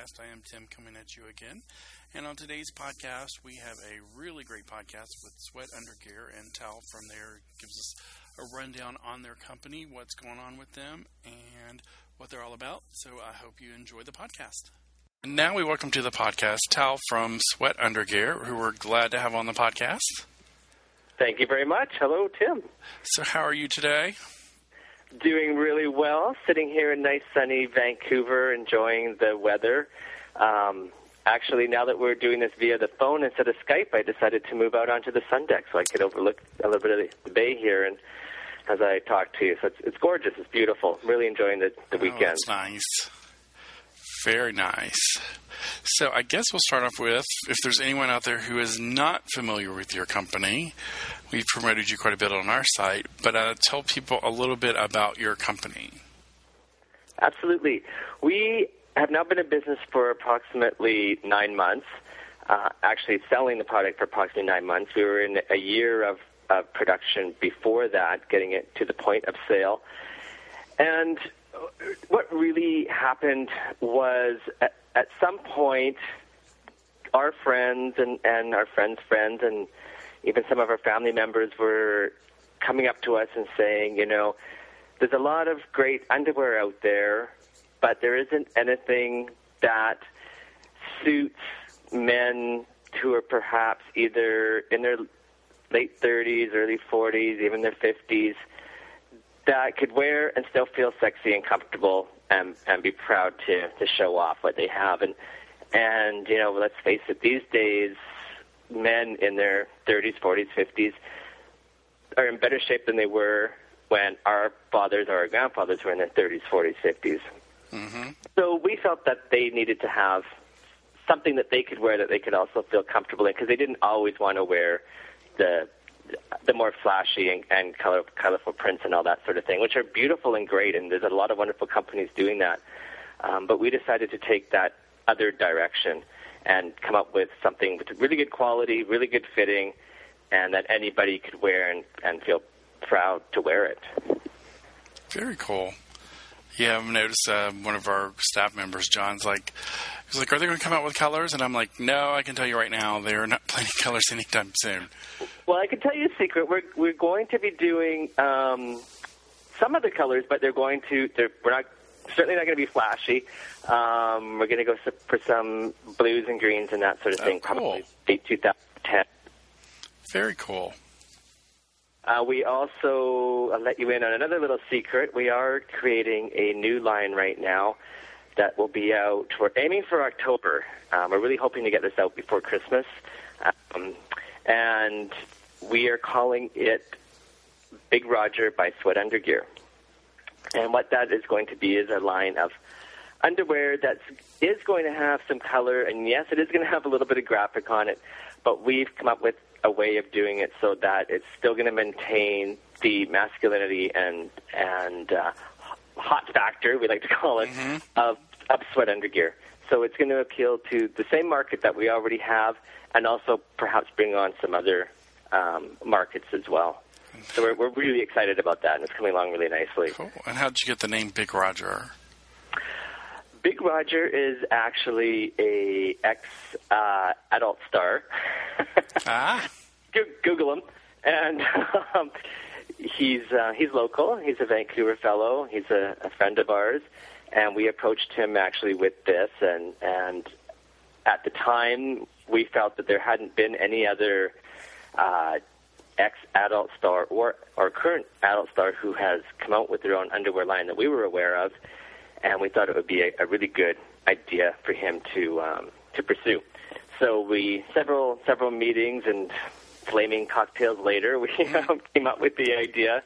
podcast. I am Tim coming at you again. And on today's podcast, we have a really great podcast with Sweat Undergear, and Tal from there gives us a rundown on their company, what's going on with them, and what they're all about. So I hope you enjoy the podcast. And now we welcome to the podcast Tal from Sweat Undergear, who we're glad to have on the podcast. Thank you very much. Hello, Tim. So, how are you today? Doing really well. Sitting here in nice sunny Vancouver, enjoying the weather. Um, actually, now that we're doing this via the phone instead of Skype, I decided to move out onto the sun deck so I could overlook a little bit of the bay here and as I talk to you. So it's, it's gorgeous. It's beautiful. really enjoying the, the oh, weekend. That's nice. Very nice. So I guess we'll start off with if there's anyone out there who is not familiar with your company, we've promoted you quite a bit on our site, but uh, tell people a little bit about your company. Absolutely. We have now been in business for approximately nine months, uh, actually selling the product for approximately nine months. We were in a year of, of production before that, getting it to the point of sale. And what really happened was at, at some point, our friends and, and our friends' friends and even some of our family members were coming up to us and saying, you know, there's a lot of great underwear out there, but there isn't anything that suits men who are perhaps either in their late 30s, early 40s, even their 50s, that could wear and still feel sexy and comfortable and and be proud to to show off what they have and and you know let's face it these days men in their 30s 40s 50s are in better shape than they were when our fathers or our grandfathers were in their 30s 40s 50s mm-hmm. so we felt that they needed to have something that they could wear that they could also feel comfortable in because they didn't always want to wear the the more flashy and, and color, colorful prints and all that sort of thing, which are beautiful and great, and there's a lot of wonderful companies doing that. Um, but we decided to take that other direction and come up with something with really good quality, really good fitting, and that anybody could wear and, and feel proud to wear it. Very cool. Yeah, I've noticed uh, one of our staff members, John's like, he's like, "Are they going to come out with colors?" And I'm like, "No, I can tell you right now, they are not planning colors anytime soon." Well, I can tell you a secret. We're we're going to be doing um, some of the colors, but they're going to. They're, we're not certainly not going to be flashy. Um, we're going to go for some blues and greens and that sort of oh, thing. Cool. Probably 2010. Very cool. Uh, we also I'll let you in on another little secret. We are creating a new line right now that will be out. We're aiming for October. Um, we're really hoping to get this out before Christmas, um, and we are calling it Big Roger by Sweat Undergear. And what that is going to be is a line of underwear that is going to have some color, and yes, it is going to have a little bit of graphic on it, but we've come up with a way of doing it so that it's still going to maintain the masculinity and and uh, hot factor we like to call it mm-hmm. of of sweat undergear. So it's going to appeal to the same market that we already have, and also perhaps bring on some other um, markets as well. So we're, we're really excited about that, and it's coming along really nicely. Cool. And how did you get the name Big Roger? Big Roger is actually a ex uh, adult star. ah. Google him, and um, he's uh, he's local. He's a Vancouver fellow. He's a, a friend of ours, and we approached him actually with this, and and at the time we felt that there hadn't been any other uh, ex adult star or or current adult star who has come out with their own underwear line that we were aware of and we thought it would be a, a really good idea for him to um, to pursue. So we several several meetings and flaming cocktails later, we um, came up with the idea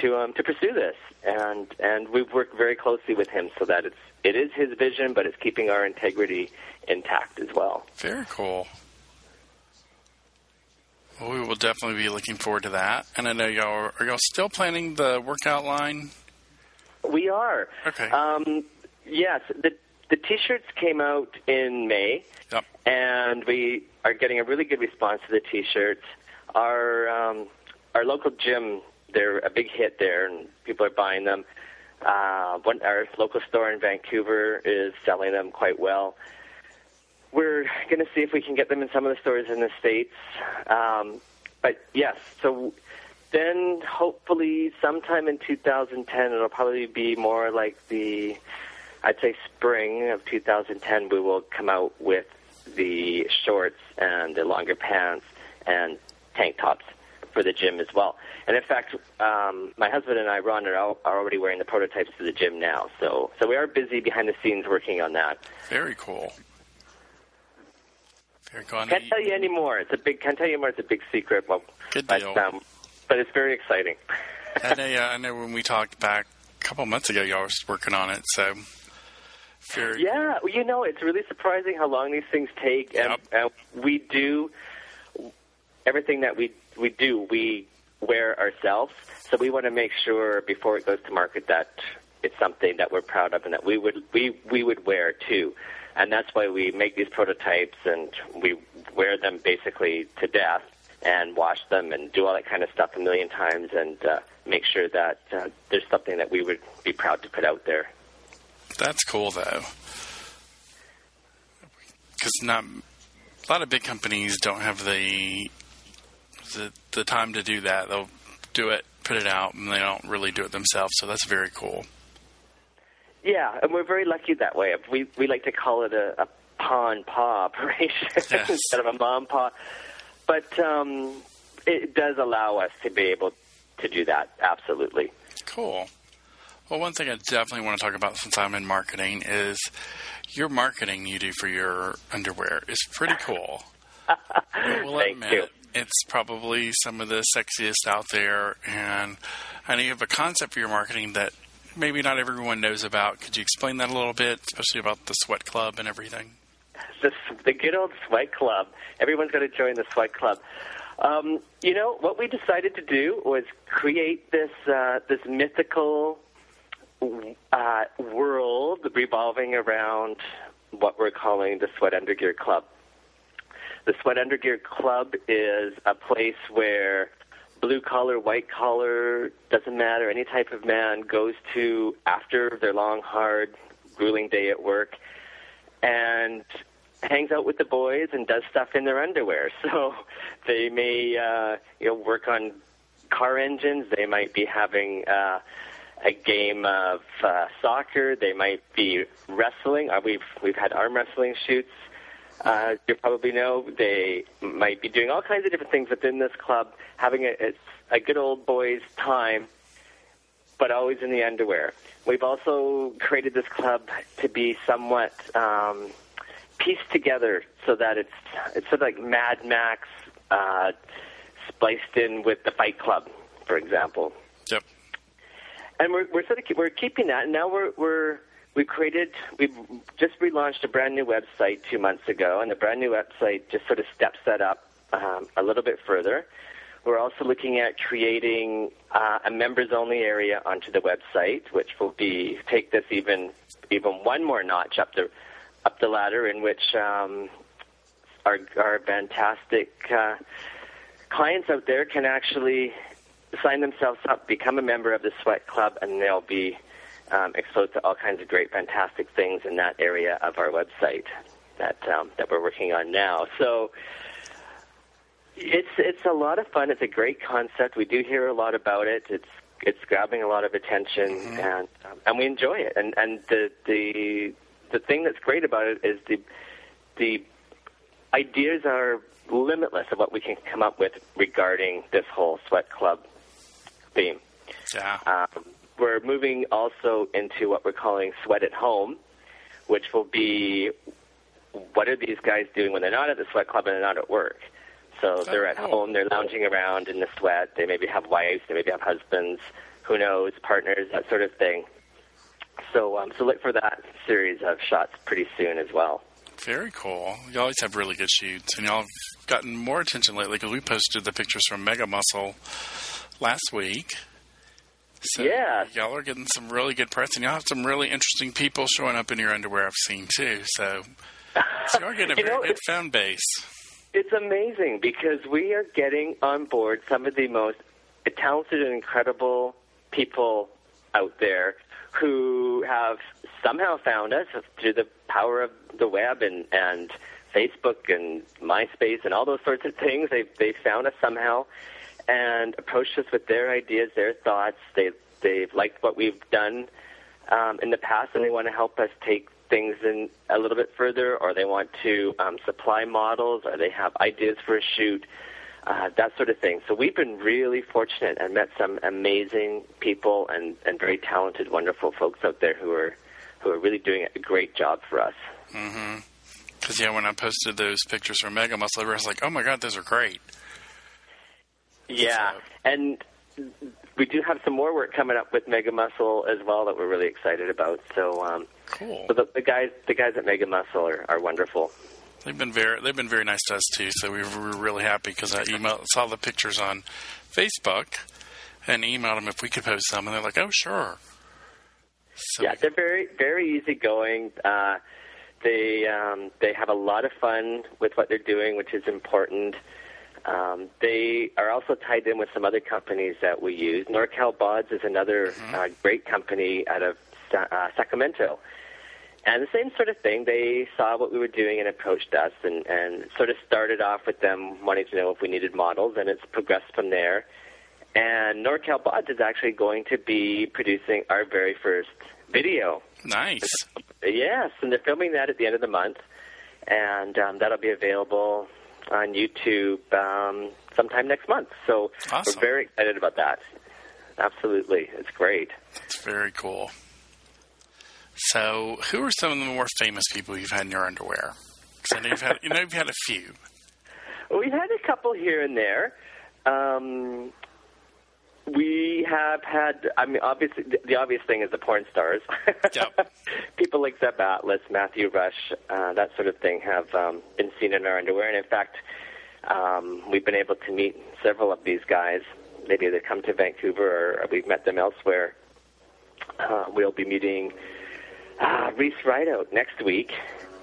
to um, to pursue this, and and we've worked very closely with him so that it's it is his vision, but it's keeping our integrity intact as well. Very cool. Well, we will definitely be looking forward to that. And I know y'all are, are y'all still planning the workout line we are. Okay. Um, yes, the the T-shirts came out in May, yep. and we are getting a really good response to the T-shirts. Our um, our local gym, they're a big hit there, and people are buying them. Uh, one, our local store in Vancouver is selling them quite well. We're going to see if we can get them in some of the stores in the States. Um, but yes, so then hopefully sometime in 2010, it'll probably be more like the, I'd say spring of 2010, we will come out with the shorts and the longer pants and tank tops for the gym as well. And in fact, um, my husband and I, Ron, are, are already wearing the prototypes to the gym now. So, so we are busy behind the scenes working on that. Very cool. Very cool. Can't tell you any more. It's a big. Can't tell you more. It's a big secret. Well, Good deal. But, um, but it's very exciting. I know. Yeah, I know. When we talked back a couple months ago, y'all were working on it. So. Very yeah, well, you know, it's really surprising how long these things take, yep. and, and we do everything that we we do. We wear ourselves, so we want to make sure before it goes to market that it's something that we're proud of and that we would we we would wear too and that's why we make these prototypes and we wear them basically to death and wash them and do all that kind of stuff a million times and uh, make sure that uh, there's something that we would be proud to put out there. That's cool, though, because not a lot of big companies don't have the, the the time to do that. They'll do it, put it out, and they don't really do it themselves. So that's very cool. Yeah, and we're very lucky that way. We we like to call it a, a pa and pa operation yes. instead of a mom pa. But um, it does allow us to be able to do that. Absolutely. Cool. Well, one thing I definitely want to talk about since I'm in marketing is your marketing you do for your underwear is pretty cool. we'll Thank admit you. It's probably some of the sexiest out there, and I know you have a concept for your marketing that maybe not everyone knows about. Could you explain that a little bit, especially about the Sweat Club and everything? The, the good old Sweat Club. Everyone's got to join the Sweat Club. Um, you know what we decided to do was create this uh, this mythical uh, world revolving around what we're calling the Sweat Undergear Club. The Sweat Undergear Club is a place where blue collar, white collar, doesn't matter, any type of man goes to after their long, hard, grueling day at work and hangs out with the boys and does stuff in their underwear. So they may, uh, you know, work on car engines. They might be having uh, a game of uh, soccer. They might be wrestling. Uh, we've we've had arm wrestling shoots. Uh, you probably know they might be doing all kinds of different things within this club, having a, a good old boys' time, but always in the underwear. We've also created this club to be somewhat um, pieced together so that it's it's sort of like Mad Max uh, spliced in with the Fight Club, for example. And we're we're sort of we're keeping that, and now we're we're we created we just relaunched a brand new website two months ago, and the brand new website just sort of steps that up um, a little bit further. We're also looking at creating uh, a members-only area onto the website, which will be take this even even one more notch up the up the ladder, in which um, our our fantastic uh, clients out there can actually sign themselves up, become a member of the Sweat Club, and they'll be um, exposed to all kinds of great, fantastic things in that area of our website that um, that we're working on now. So it's it's a lot of fun. It's a great concept. We do hear a lot about it. It's it's grabbing a lot of attention, mm-hmm. and um, and we enjoy it. And and the the the thing that's great about it is the the ideas are limitless of what we can come up with regarding this whole sweat club theme. Yeah. Um, we're moving also into what we're calling sweat at home, which will be what are these guys doing when they're not at the sweat club and they're not at work. So they're at home, they're lounging around in the sweat. They maybe have wives, they maybe have husbands, who knows, partners, that sort of thing. So, um, so look for that series of shots pretty soon as well. Very cool. You always have really good shoots, and y'all have gotten more attention lately because we posted the pictures from Mega Muscle last week. So Yeah. y'all are getting some really good press, and y'all have some really interesting people showing up in your underwear. I've seen too. So, so you're getting a You very know, good fan base. It's amazing because we are getting on board some of the most talented and incredible people out there who have somehow found us through the power of the web and and Facebook and MySpace and all those sorts of things. They they found us somehow and approached us with their ideas, their thoughts. They they've liked what we've done um, in the past, and they want to help us take things in a little bit further, or they want to um, supply models, or they have ideas for a shoot. Uh, that sort of thing. So we've been really fortunate and met some amazing people and, and very talented, wonderful folks out there who are who are really doing a great job for us. Mm-hmm. Because yeah, when I posted those pictures from Mega Muscle, I was like, "Oh my god, those are great." Yeah, so. and we do have some more work coming up with Mega Muscle as well that we're really excited about. So, um, cool. So the, the guys, the guys at Mega Muscle are, are wonderful. They've been very they've been very nice to us too. So we were really happy because I emailed saw the pictures on Facebook and emailed them if we could post some, and they're like, "Oh, sure." So yeah, they're very very easygoing. Uh, they um, they have a lot of fun with what they're doing, which is important. Um, they are also tied in with some other companies that we use. NorCal Bods is another mm-hmm. uh, great company out of uh, Sacramento. And the same sort of thing, they saw what we were doing and approached us and, and sort of started off with them wanting to know if we needed models, and it's progressed from there. And NorCal Bods is actually going to be producing our very first video. Nice. Yes, and they're filming that at the end of the month, and um, that'll be available on YouTube um, sometime next month. So awesome. we're very excited about that. Absolutely, it's great. That's very cool. So, who are some of the more famous people you've had in your underwear? Because I know you've had, you know, you've had a few. We've had a couple here and there. Um, we have had, I mean, obviously, the obvious thing is the porn stars. Yep. People like Zeb Atlas, Matthew Rush, uh, that sort of thing have um, been seen in our underwear. And in fact, um, we've been able to meet several of these guys. Maybe they come to Vancouver or we've met them elsewhere. Uh, we'll be meeting uh, Reese Rideout next week,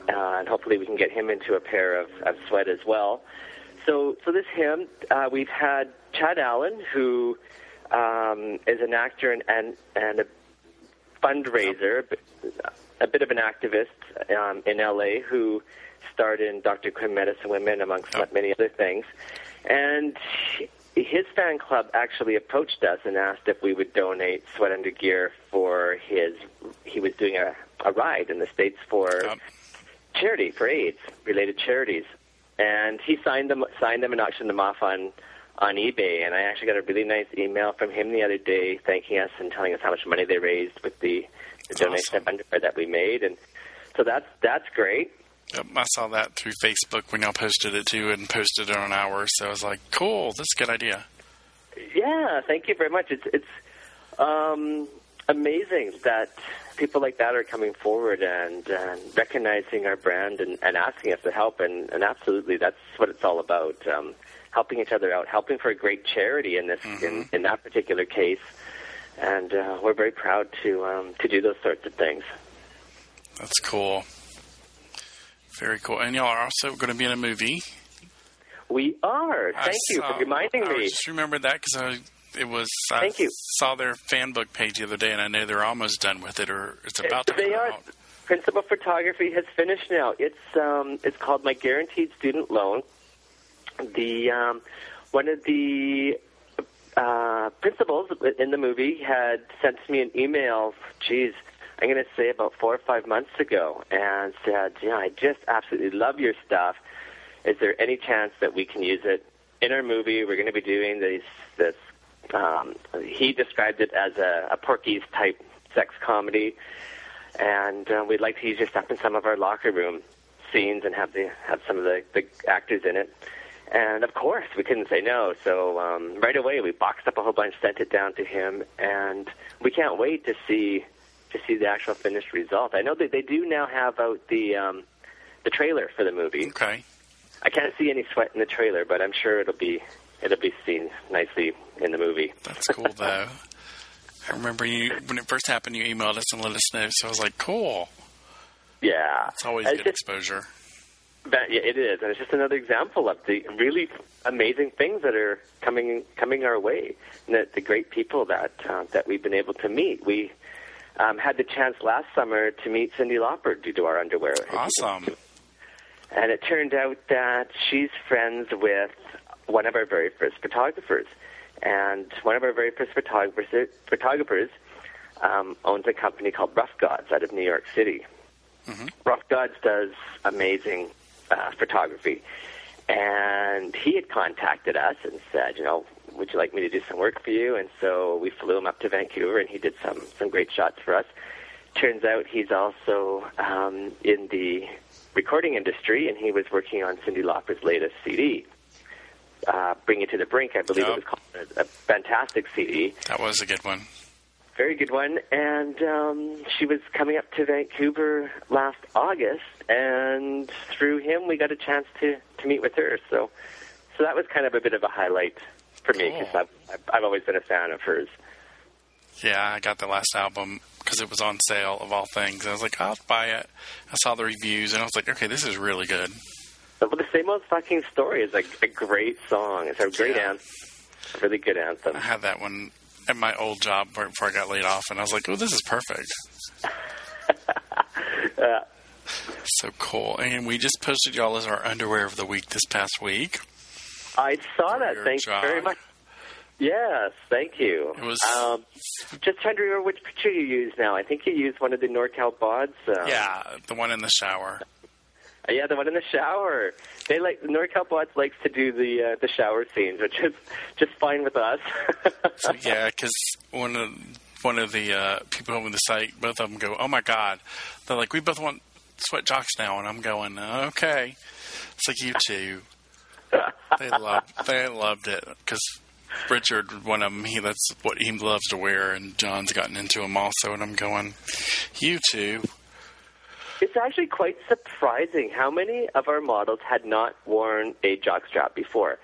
uh, and hopefully we can get him into a pair of, of sweat as well. So, so this him, uh, we've had Chad Allen, who um, is an actor and, and, and a fundraiser, a bit of an activist um, in LA who starred in Dr. Quinn Medicine Women, amongst many other things. And his fan club actually approached us and asked if we would donate sweat under gear for his. He was doing a, a ride in the states for um. charity for AIDS related charities, and he signed them signed them and auctioned them off on on eBay. And I actually got a really nice email from him the other day thanking us and telling us how much money they raised with the, the donation awesome. of underwear that we made, and so that's that's great. Yep, I saw that through Facebook when y'all posted it too, and posted it on ours. So I was like, "Cool, that's a good idea." Yeah, thank you very much. It's it's um, amazing that people like that are coming forward and, and recognizing our brand and, and asking us to help. And, and absolutely, that's what it's all about: um, helping each other out, helping for a great charity in this mm-hmm. in, in that particular case. And uh, we're very proud to um, to do those sorts of things. That's cool. Very cool. And y'all are also going to be in a movie. We are. Thank I you saw, for reminding me. I just remembered that because it was. Thank I you. Saw their fan book page the other day, and I know they're almost done with it, or it's about to. They come are. Out. Principal photography has finished now. It's um, it's called my guaranteed student loan. The um, one of the uh, principals in the movie had sent me an email. Geez, I'm going to say about four or five months ago and said, you know, I just absolutely love your stuff. Is there any chance that we can use it in our movie? We're going to be doing this, this um, he described it as a, a Porky's type sex comedy. And uh, we'd like to use your stuff in some of our locker room scenes and have the have some of the, the actors in it. And of course, we couldn't say no. So um, right away, we boxed up a whole bunch, sent it down to him, and we can't wait to see to see the actual finished result. I know that they do now have out the um, the trailer for the movie. Okay. I can't see any sweat in the trailer, but I'm sure it'll be it'll be seen nicely in the movie. That's cool, though. I remember you when it first happened. You emailed us and let us know, so I was like, "Cool." Yeah, it's always it's good just, exposure. That, yeah, it is, and it's just another example of the really amazing things that are coming coming our way, and that the great people that uh, that we've been able to meet. We um, had the chance last summer to meet Cyndi Lauper due to our underwear. Awesome. And it turned out that she's friends with one of our very first photographers. And one of our very first photographers, photographers um, owns a company called Rough Gods out of New York City. Mm-hmm. Rough Gods does amazing uh, photography. And he had contacted us and said, you know, would you like me to do some work for you? And so we flew him up to Vancouver, and he did some some great shots for us. Turns out he's also um, in the recording industry, and he was working on Cyndi Lauper's latest CD, uh, "Bring It to the Brink." I believe Yep. it was called a, a fantastic CD That was a good one. Very good one. And um, she was coming up to Vancouver last August, and through him, we got a chance to to meet with her. So, so that was kind of a bit of a highlight for me because Cool. I've, I've I've always been a fan of hers. Yeah, I got the last album because it was on sale of all things. I was like, I'll buy it. I saw the reviews and I was like, okay, this is really good. But the same old fucking story is like a great song. It's a great Yeah. anthem, a really good anthem. I had that one at my old job before I got laid off, and I was like, oh, this is perfect. Uh, So cool. And we just posted y'all as our underwear of the week this past week. I saw that. your Thank you very much. Yes, thank you. It was- um, just trying to remember which picture you used now. I think you used one of the NorCal Bods. Um, Yeah, the one in the shower. Yeah, the one in the shower. They like NorCal Bods likes to do the uh, the shower scenes, which is just fine with us. So yeah, because one of one of the uh, people over the site, both of them go, "Oh my god!" They're like, "We both want sweat jocks now," and I'm going, "Okay." It's like you two. They loved they loved it because Richard, one of them, he that's what he loves to wear, and John's gotten into them also, and I'm going, "You two." It's actually quite surprising how many of our models had not worn a jockstrap before,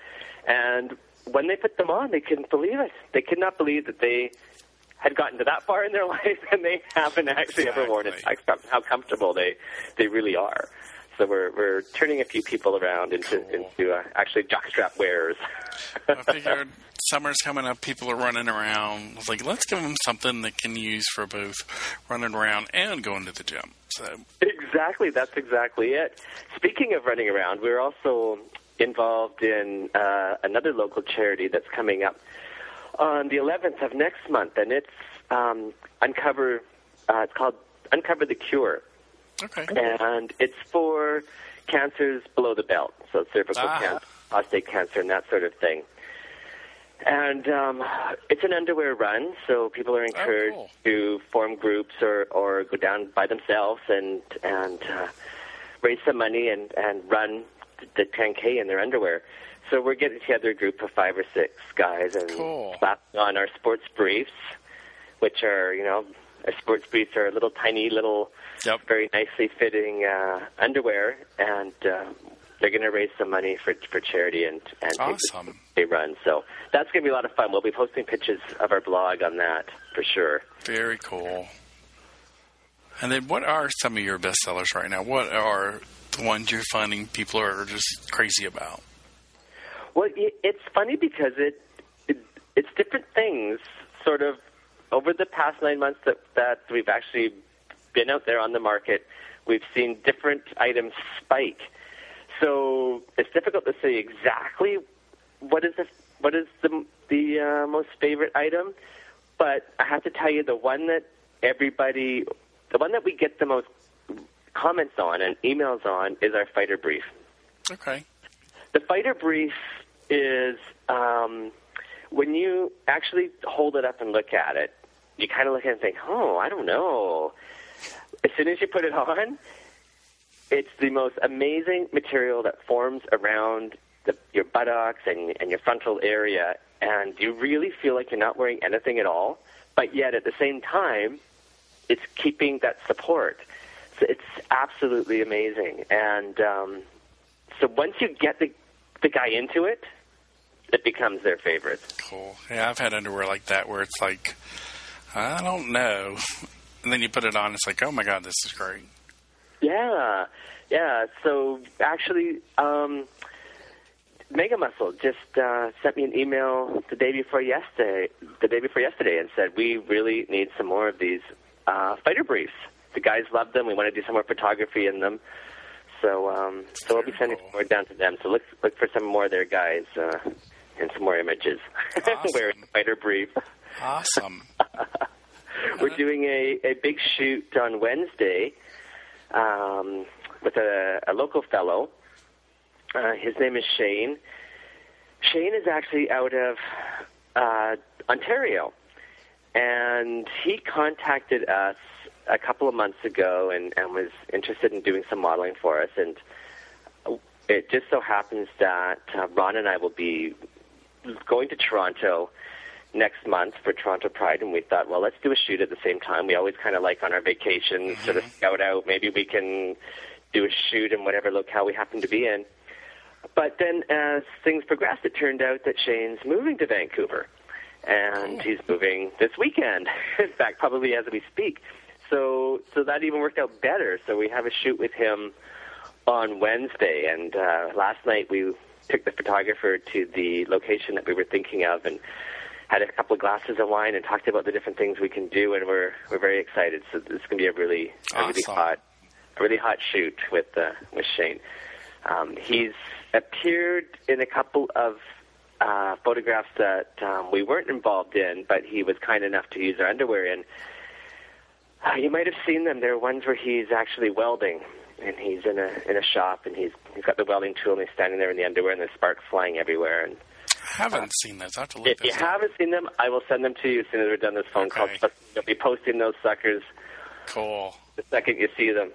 and when they put them on, they couldn't believe it. They could not believe that they had gotten to that far in their life and they haven't actually ever worn a Exactly. jockstrap. How comfortable they they really are. So we're we're turning a few people around into Cool. into uh, actually jockstrap wearers. I figured summer's coming up, people are running around. I was like, let's give them something that can use for both running around and going to the gym. So Exactly, that's exactly it. Speaking of running around, we're also involved in uh, another local charity that's coming up on the 11th of next month, and it's um, Uncover. Uh, it's called Uncover the Cure, okay, and it's for cancers below the belt, so cervical Ah. cancer, prostate cancer, and that sort of thing. And um, it's an underwear run, so people are encouraged cool. to form groups or, or go down by themselves and and uh, raise some money and, and run the 10K in their underwear. So we're getting together a group of five or six guys and Cool. slapping on our sports briefs, which are, you know, our sports briefs are little tiny little yep. very nicely fitting uh, underwear, and uh, they're going to raise some money for for charity and and Awesome. they run. So that's going to be a lot of fun. We'll be posting pictures of our blog on that for sure. Very cool. And then, what are some of your best sellers right now? What are the ones you're finding people are just crazy about? Well, it's funny because it, it it's different things. Sort of over the past nine months that that we've actually been out there on the market, we've seen different items spike. So it's difficult to say exactly what is the what is the the uh, most favorite item, but I have to tell you the one that everybody, the one that we get the most comments on and emails on is our fighter brief. Okay. The fighter brief is um, when you actually hold it up and look at it, you kind of look at it and think, oh, I don't know. As soon as you put it on, it's the most amazing material that forms around the, your buttocks and, and your frontal area, and you really feel like you're not wearing anything at all, but yet at the same time, it's keeping that support. So it's absolutely amazing. And um, so once you get the, the guy into it, it becomes their favorite. Cool. Yeah, I've had underwear like that where it's like, I don't know. And then you put it on, it's like, oh my God, this is great. Yeah, yeah. So actually, um, Mega Muscle just uh, sent me an email the day before yesterday, the day before yesterday, and said we really need some more of these uh, fighter briefs. The guys love them. We want to do some more photography in them. So, um, so we'll be sending cool. more down to them. So look, look for some more of their guys uh, and some more images Awesome. wearing fighter brief. Awesome. We're doing a, a big shoot on Wednesday um, with a, a local fellow. Uh, his name is Shane. Shane is actually out of uh, Ontario, and he contacted us a couple of months ago and, and was interested in doing some modeling for us. And it just so happens that uh, Ron and I will be going to Toronto next month for Toronto Pride, and we thought, well, let's do a shoot at the same time. We always kind of like on our vacation, sort of scout out. Maybe we can do a shoot in whatever locale we happen to be in. But then, as things progressed, it turned out that Shane's moving to Vancouver, and he's moving this weekend. In fact, probably as we speak. So, so that even worked out better. So we have a shoot with him on Wednesday, and uh, last night we took the photographer to the location that we were thinking of, and had a couple of glasses of wine and talked about the different things we can do, and we're we're very excited. So this is going to be a really a really hot a really hot shoot with uh, with Shane. Um, he's appeared in a couple of uh, photographs that um, we weren't involved in, but he was kind enough to use our underwear in. Uh, you might have seen them. They're ones where he's actually welding, and he's in a in a shop, and he's he's got the welding tool, and he's standing there in the underwear, and there's sparks flying everywhere. And Haven't seen those. I have to look if you up. haven't seen them, I will send them to you as soon as we're done this phone call. Okay. But You'll be posting those suckers Cool. the second you see them.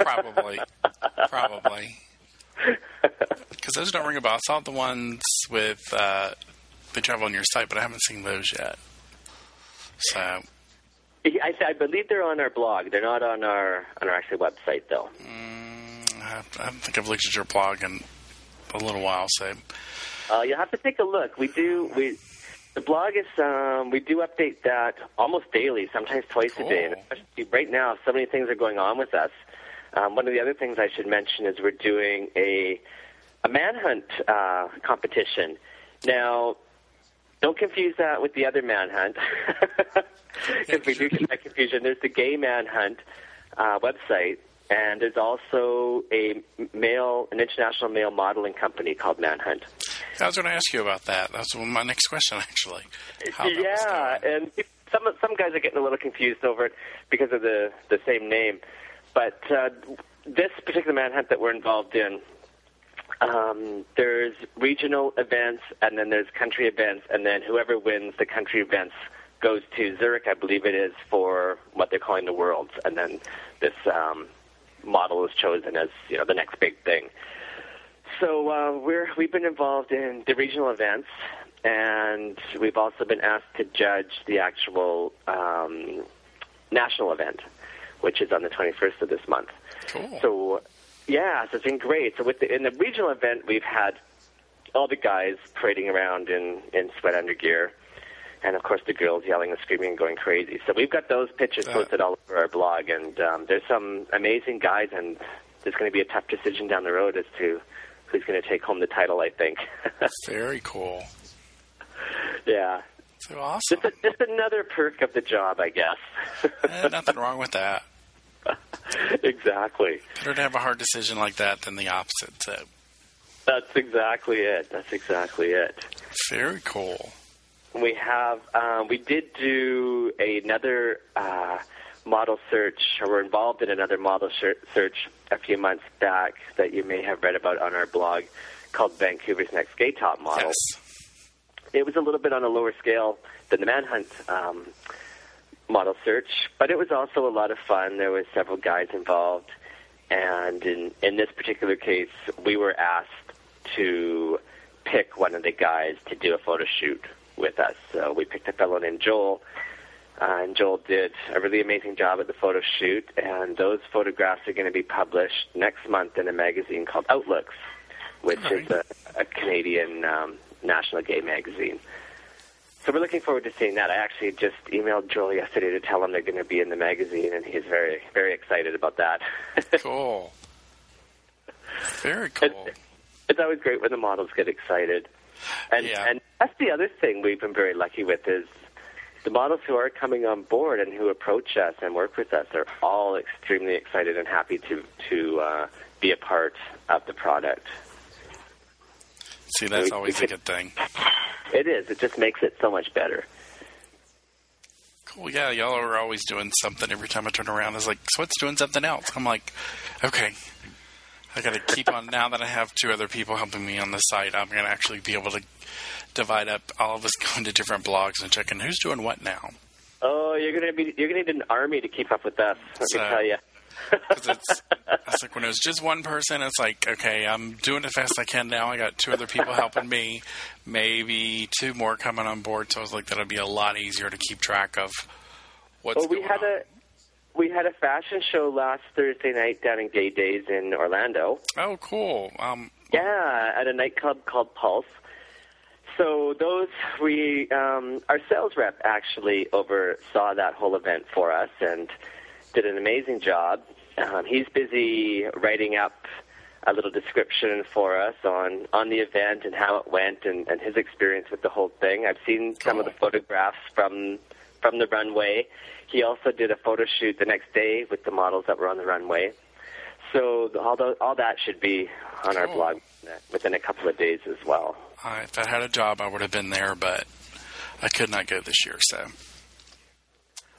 Probably. Probably. Because those don't ring a bell. I saw the ones with uh, they travel on your site, but I haven't seen those yet. So I, I believe they're on our blog. They're not on our on our actual website, though. mm, I, I don't think I've looked at your blog in a little while. So Uh, you'll have to take a look. We do we the blog is um, we do update that almost daily, sometimes twice a day. And especially right now, so many things are going on with us. Um, one of the other things I should mention is we're doing a a manhunt uh, competition. Now, don't confuse that with the other manhunt, because we do get that confusion. There's the gay manhunt uh, website, and there's also a male, an international male modeling company called Manhunt. I was going to ask you about that. That's my next question, actually. Yeah, and some some guys are getting a little confused over it because of the the same name. But uh, this particular manhunt that we're involved in, um, there's regional events and then there's country events, and then whoever wins the country events goes to Zurich, I believe it is, for what they're calling the Worlds, and then this um, model is chosen as you know the next big thing. So uh, we're we've been involved in the regional events, and we've also been asked to judge the actual um, national event, which is on the 21st of this month. Cool. So, yeah, so it's been great. So with the, in the regional event, we've had all the guys parading around in in sweat undergear, and of course the girls yelling and screaming and going crazy. So we've got those pictures posted all over our blog, and um, there's some amazing guys, and there's going to be a tough decision down the road as to who's going to take home the title. I think. Very cool. yeah, So awesome. just a, just another perk of the job, I guess. Eh, nothing wrong with that. exactly. Better to have a hard decision like that than the opposite. So That's exactly it. That's exactly it. very cool. We have um, we did do another uh, model search, or we're involved in another model search a few months back that you may have read about on our blog, called Vancouver's Next Gay Top Model. Yes. It was a little bit on a lower scale than the Manhunt um, model search, but it was also a lot of fun. There were several guys involved, and in in this particular case, we were asked to pick one of the guys to do a photo shoot with us. So we picked a fellow named Joel, uh, and Joel did a really amazing job at the photo shoot. And those photographs are going to be published next month in a magazine called Outlooks, which is a, a Canadian um, national gay magazine. So we're looking forward to seeing that. I actually just emailed Joel yesterday to tell him they're going to be in the magazine, and he's very, very excited about that. Cool. Very cool. It's, it's always great when the models get excited. And Yeah. and that's the other thing we've been very lucky with is the models who are coming on board and who approach us and work with us are all extremely excited and happy to to uh, be a part of the product. See, that's always a good thing. It is. It just makes it so much better. Cool. Yeah, y'all are always doing something. Every time I turn around, it's like Sweat's doing something else. I'm like, okay, I got to keep on. Now that I have two other people helping me on the site, I'm going to actually be able to divide up all of us going to different blogs and checking who's doing what now. Oh, you're gonna be you're gonna need an army to keep up with us. Let So- me tell you. Because it's, it's like when it was just one person, it's like, okay, I'm doing it fast as I can now. I got two other people helping me, maybe two more coming on board. So I was like, that'll be a lot easier to keep track of what's Well, we going had on. a we had a fashion show last Thursday night down in Gay Days in Orlando. Oh, cool. Um, Yeah, at a nightclub called Pulse. So those we um, our sales rep actually oversaw that whole event for us and did an amazing job. Um, he's busy writing up a little description for us on on the event and how it went and, and his experience with the whole thing. I've seen some of the photographs from from the runway. He also did a photo shoot the next day with the models that were on the runway. So all, the, all that should be on our blog within a couple of days as well. I, if I had a job, I would have been there, but I could not go this year. So,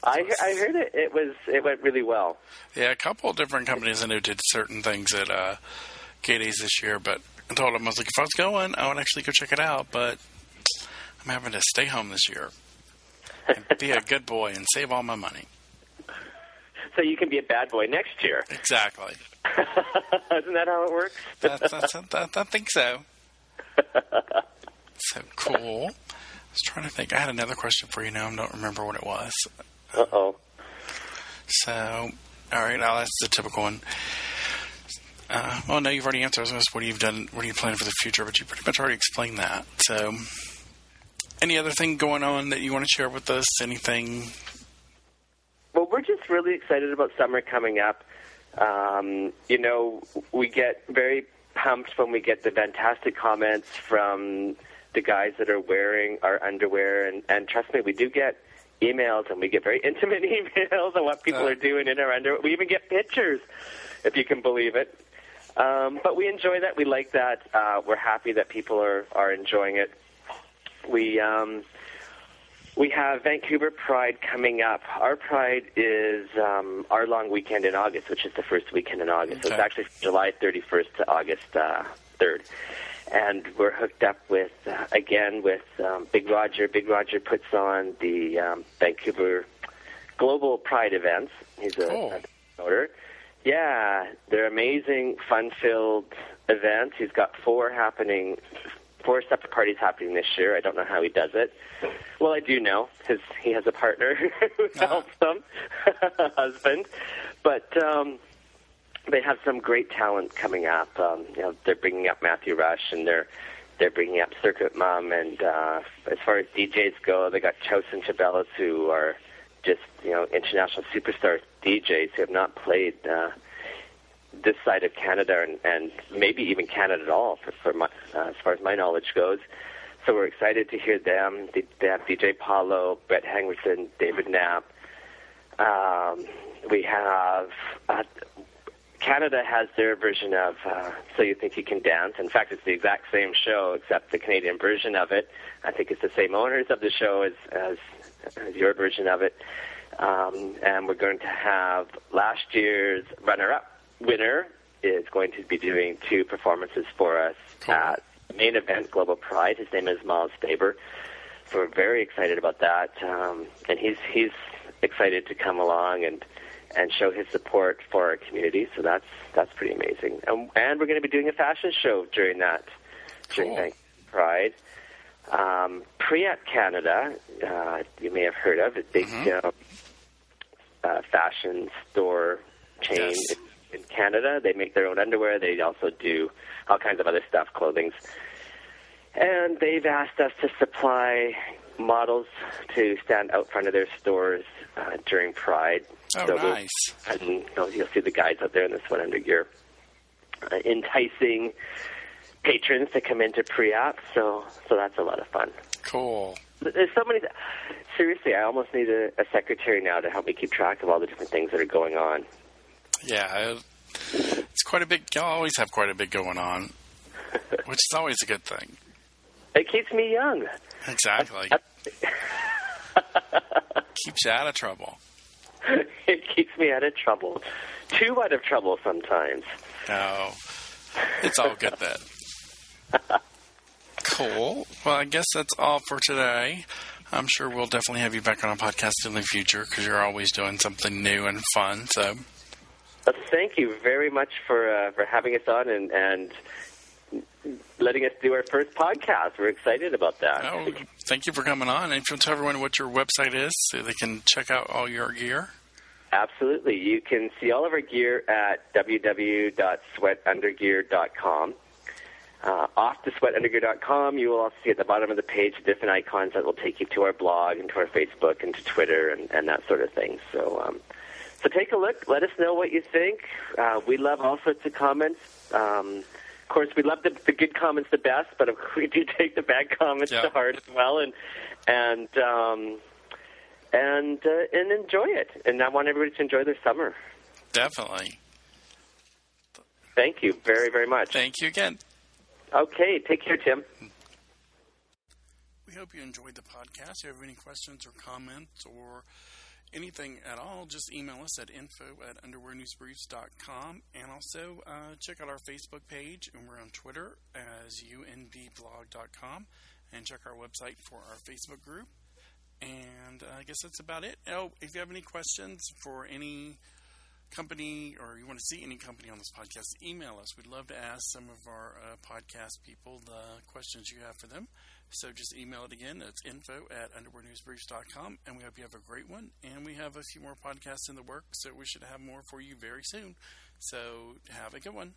I, I heard it, it was it went really well. yeah, a couple of different companies I knew did certain things at uh, Days this year, but I told them I was like, if I was going, I would actually go check it out, but I'm having to stay home this year be a good boy and save all my money. So you can be a bad boy next year. Exactly. Isn't that how it works? That's, that, I think so. So cool. I was trying to think. I had another question for you now. I don't remember what it was. Uh oh. So, all right, now that's the typical one. Uh, well, no, you've already answered. I was gonna ask what you've done, what are you planning for the future, but you pretty much already explained that. So, any other thing going on that you want to share with us? Anything? Well, we're just really excited about summer coming up. Um, you know, we get very pumped when we get the fantastic comments from the guys that are wearing our underwear, and, and trust me, we do get emails, and we get very intimate emails on what people Uh. are doing in our underwear. We even get pictures, if you can believe it. Um, but we enjoy that. We like that. Uh, we're happy that people are, are enjoying it. We um, we have Vancouver Pride coming up. Our Pride is um, our long weekend in August, which is the first weekend in August. So it's actually July 31st to August uh, 3rd. And we're hooked up with, uh, again, with um, Big Roger. Big Roger puts on the um, Vancouver Global Pride events. He's a, Cool. a promoter. Yeah, they're amazing, fun-filled events. He's got four happening, four separate parties happening this year. I don't know how he does it. Well, I do know because he has a partner who helps him, a husband. But um, they have some great talent coming up. Um, you know, they're bringing up Matthew Rush, and they're they're bringing up Circuit Mom. And uh, as far as DJs go, they got Chus and Ceballos, who are just you know international superstar DJs who have not played uh, this side of Canada and, and maybe even Canada at all, for, for my, uh, as far as my knowledge goes. So we're excited to hear them. They, they have DJ Paulo, Brett Hangerson, David Knapp. Um, we have uh, Canada has their version of uh, So You Think You Can Dance. In fact, it's the exact same show, except the Canadian version of it. I think it's the same owners of the show as as, as your version of it. Um, and we're going to have last year's runner-up winner is going to be doing two performances for us Cool. at main event, Global Pride. His name is Miles Faber. So we're very excited about that, um, and he's he's excited to come along and and show his support for our community. So that's that's pretty amazing. And, and we're going to be doing a fashion show during that during Cool. that Pride. Um, Priape Canada, uh, you may have heard of it. Big Mhm. uh, uh, fashion store chain Yes. In, Canada. They make their own underwear. They also do all kinds of other stuff, clothings. And they've asked us to supply models to stand out front of their stores uh, during Pride. Oh, So we'll- nice. and you'll see the guys out there in the sweat under gear, uh, enticing patrons to come into Priape. So, so that's a lot of fun. Cool. There's so many. Seriously, I almost need a, a secretary now to help me keep track of all the different things that are going on. Yeah, it's quite a big. Y'all always have quite a bit going on, which is always a good thing. It keeps me young. Exactly. keeps you out of trouble. it keeps me out of trouble. Too out of trouble sometimes. No, it's all good then. cool. Well, I guess that's all for today. I'm sure we'll definitely have you back on a podcast in the future because you're always doing something new and fun. So, well, thank you very much for uh, for having us on and and letting us do our first podcast. We're excited about that. Oh, thank you for coming on. And if you tell everyone what your website is so they can check out all your gear. Absolutely. You can see all of our gear at www.sweatundergear.com. Uh, off to sweatundergear.com, you will also see at the bottom of the page different icons that will take you to our blog and to our Facebook and to Twitter and, and that sort of thing. So, um, so take a look. Let us know what you think. Uh, we love all sorts of comments. Um, of course, we love the, the good comments the best, but we do take the bad comments yeah. to heart as well, and and um, and uh, and enjoy it. And I want everybody to enjoy their summer. Definitely. Thank you very very much. Thank you again. Okay, take care, Tim. We hope you enjoyed the podcast. If you have any questions or comments or anything at all, just email us at info at underwearnewsbriefs.com. And also uh, check out our Facebook page, and we're on Twitter as unbblog.com. And check our website for our Facebook group. And uh, I guess that's about it. Oh, if you have any questions for any company or you want to see any company on this podcast, email us. We'd love to ask some of our uh, podcast people the questions you have for them. So just email it again. It's info at underwearnewsbriefs.com. And we hope you have a great one. And we have a few more podcasts in the works, so we should have more for you very soon. So have a good one.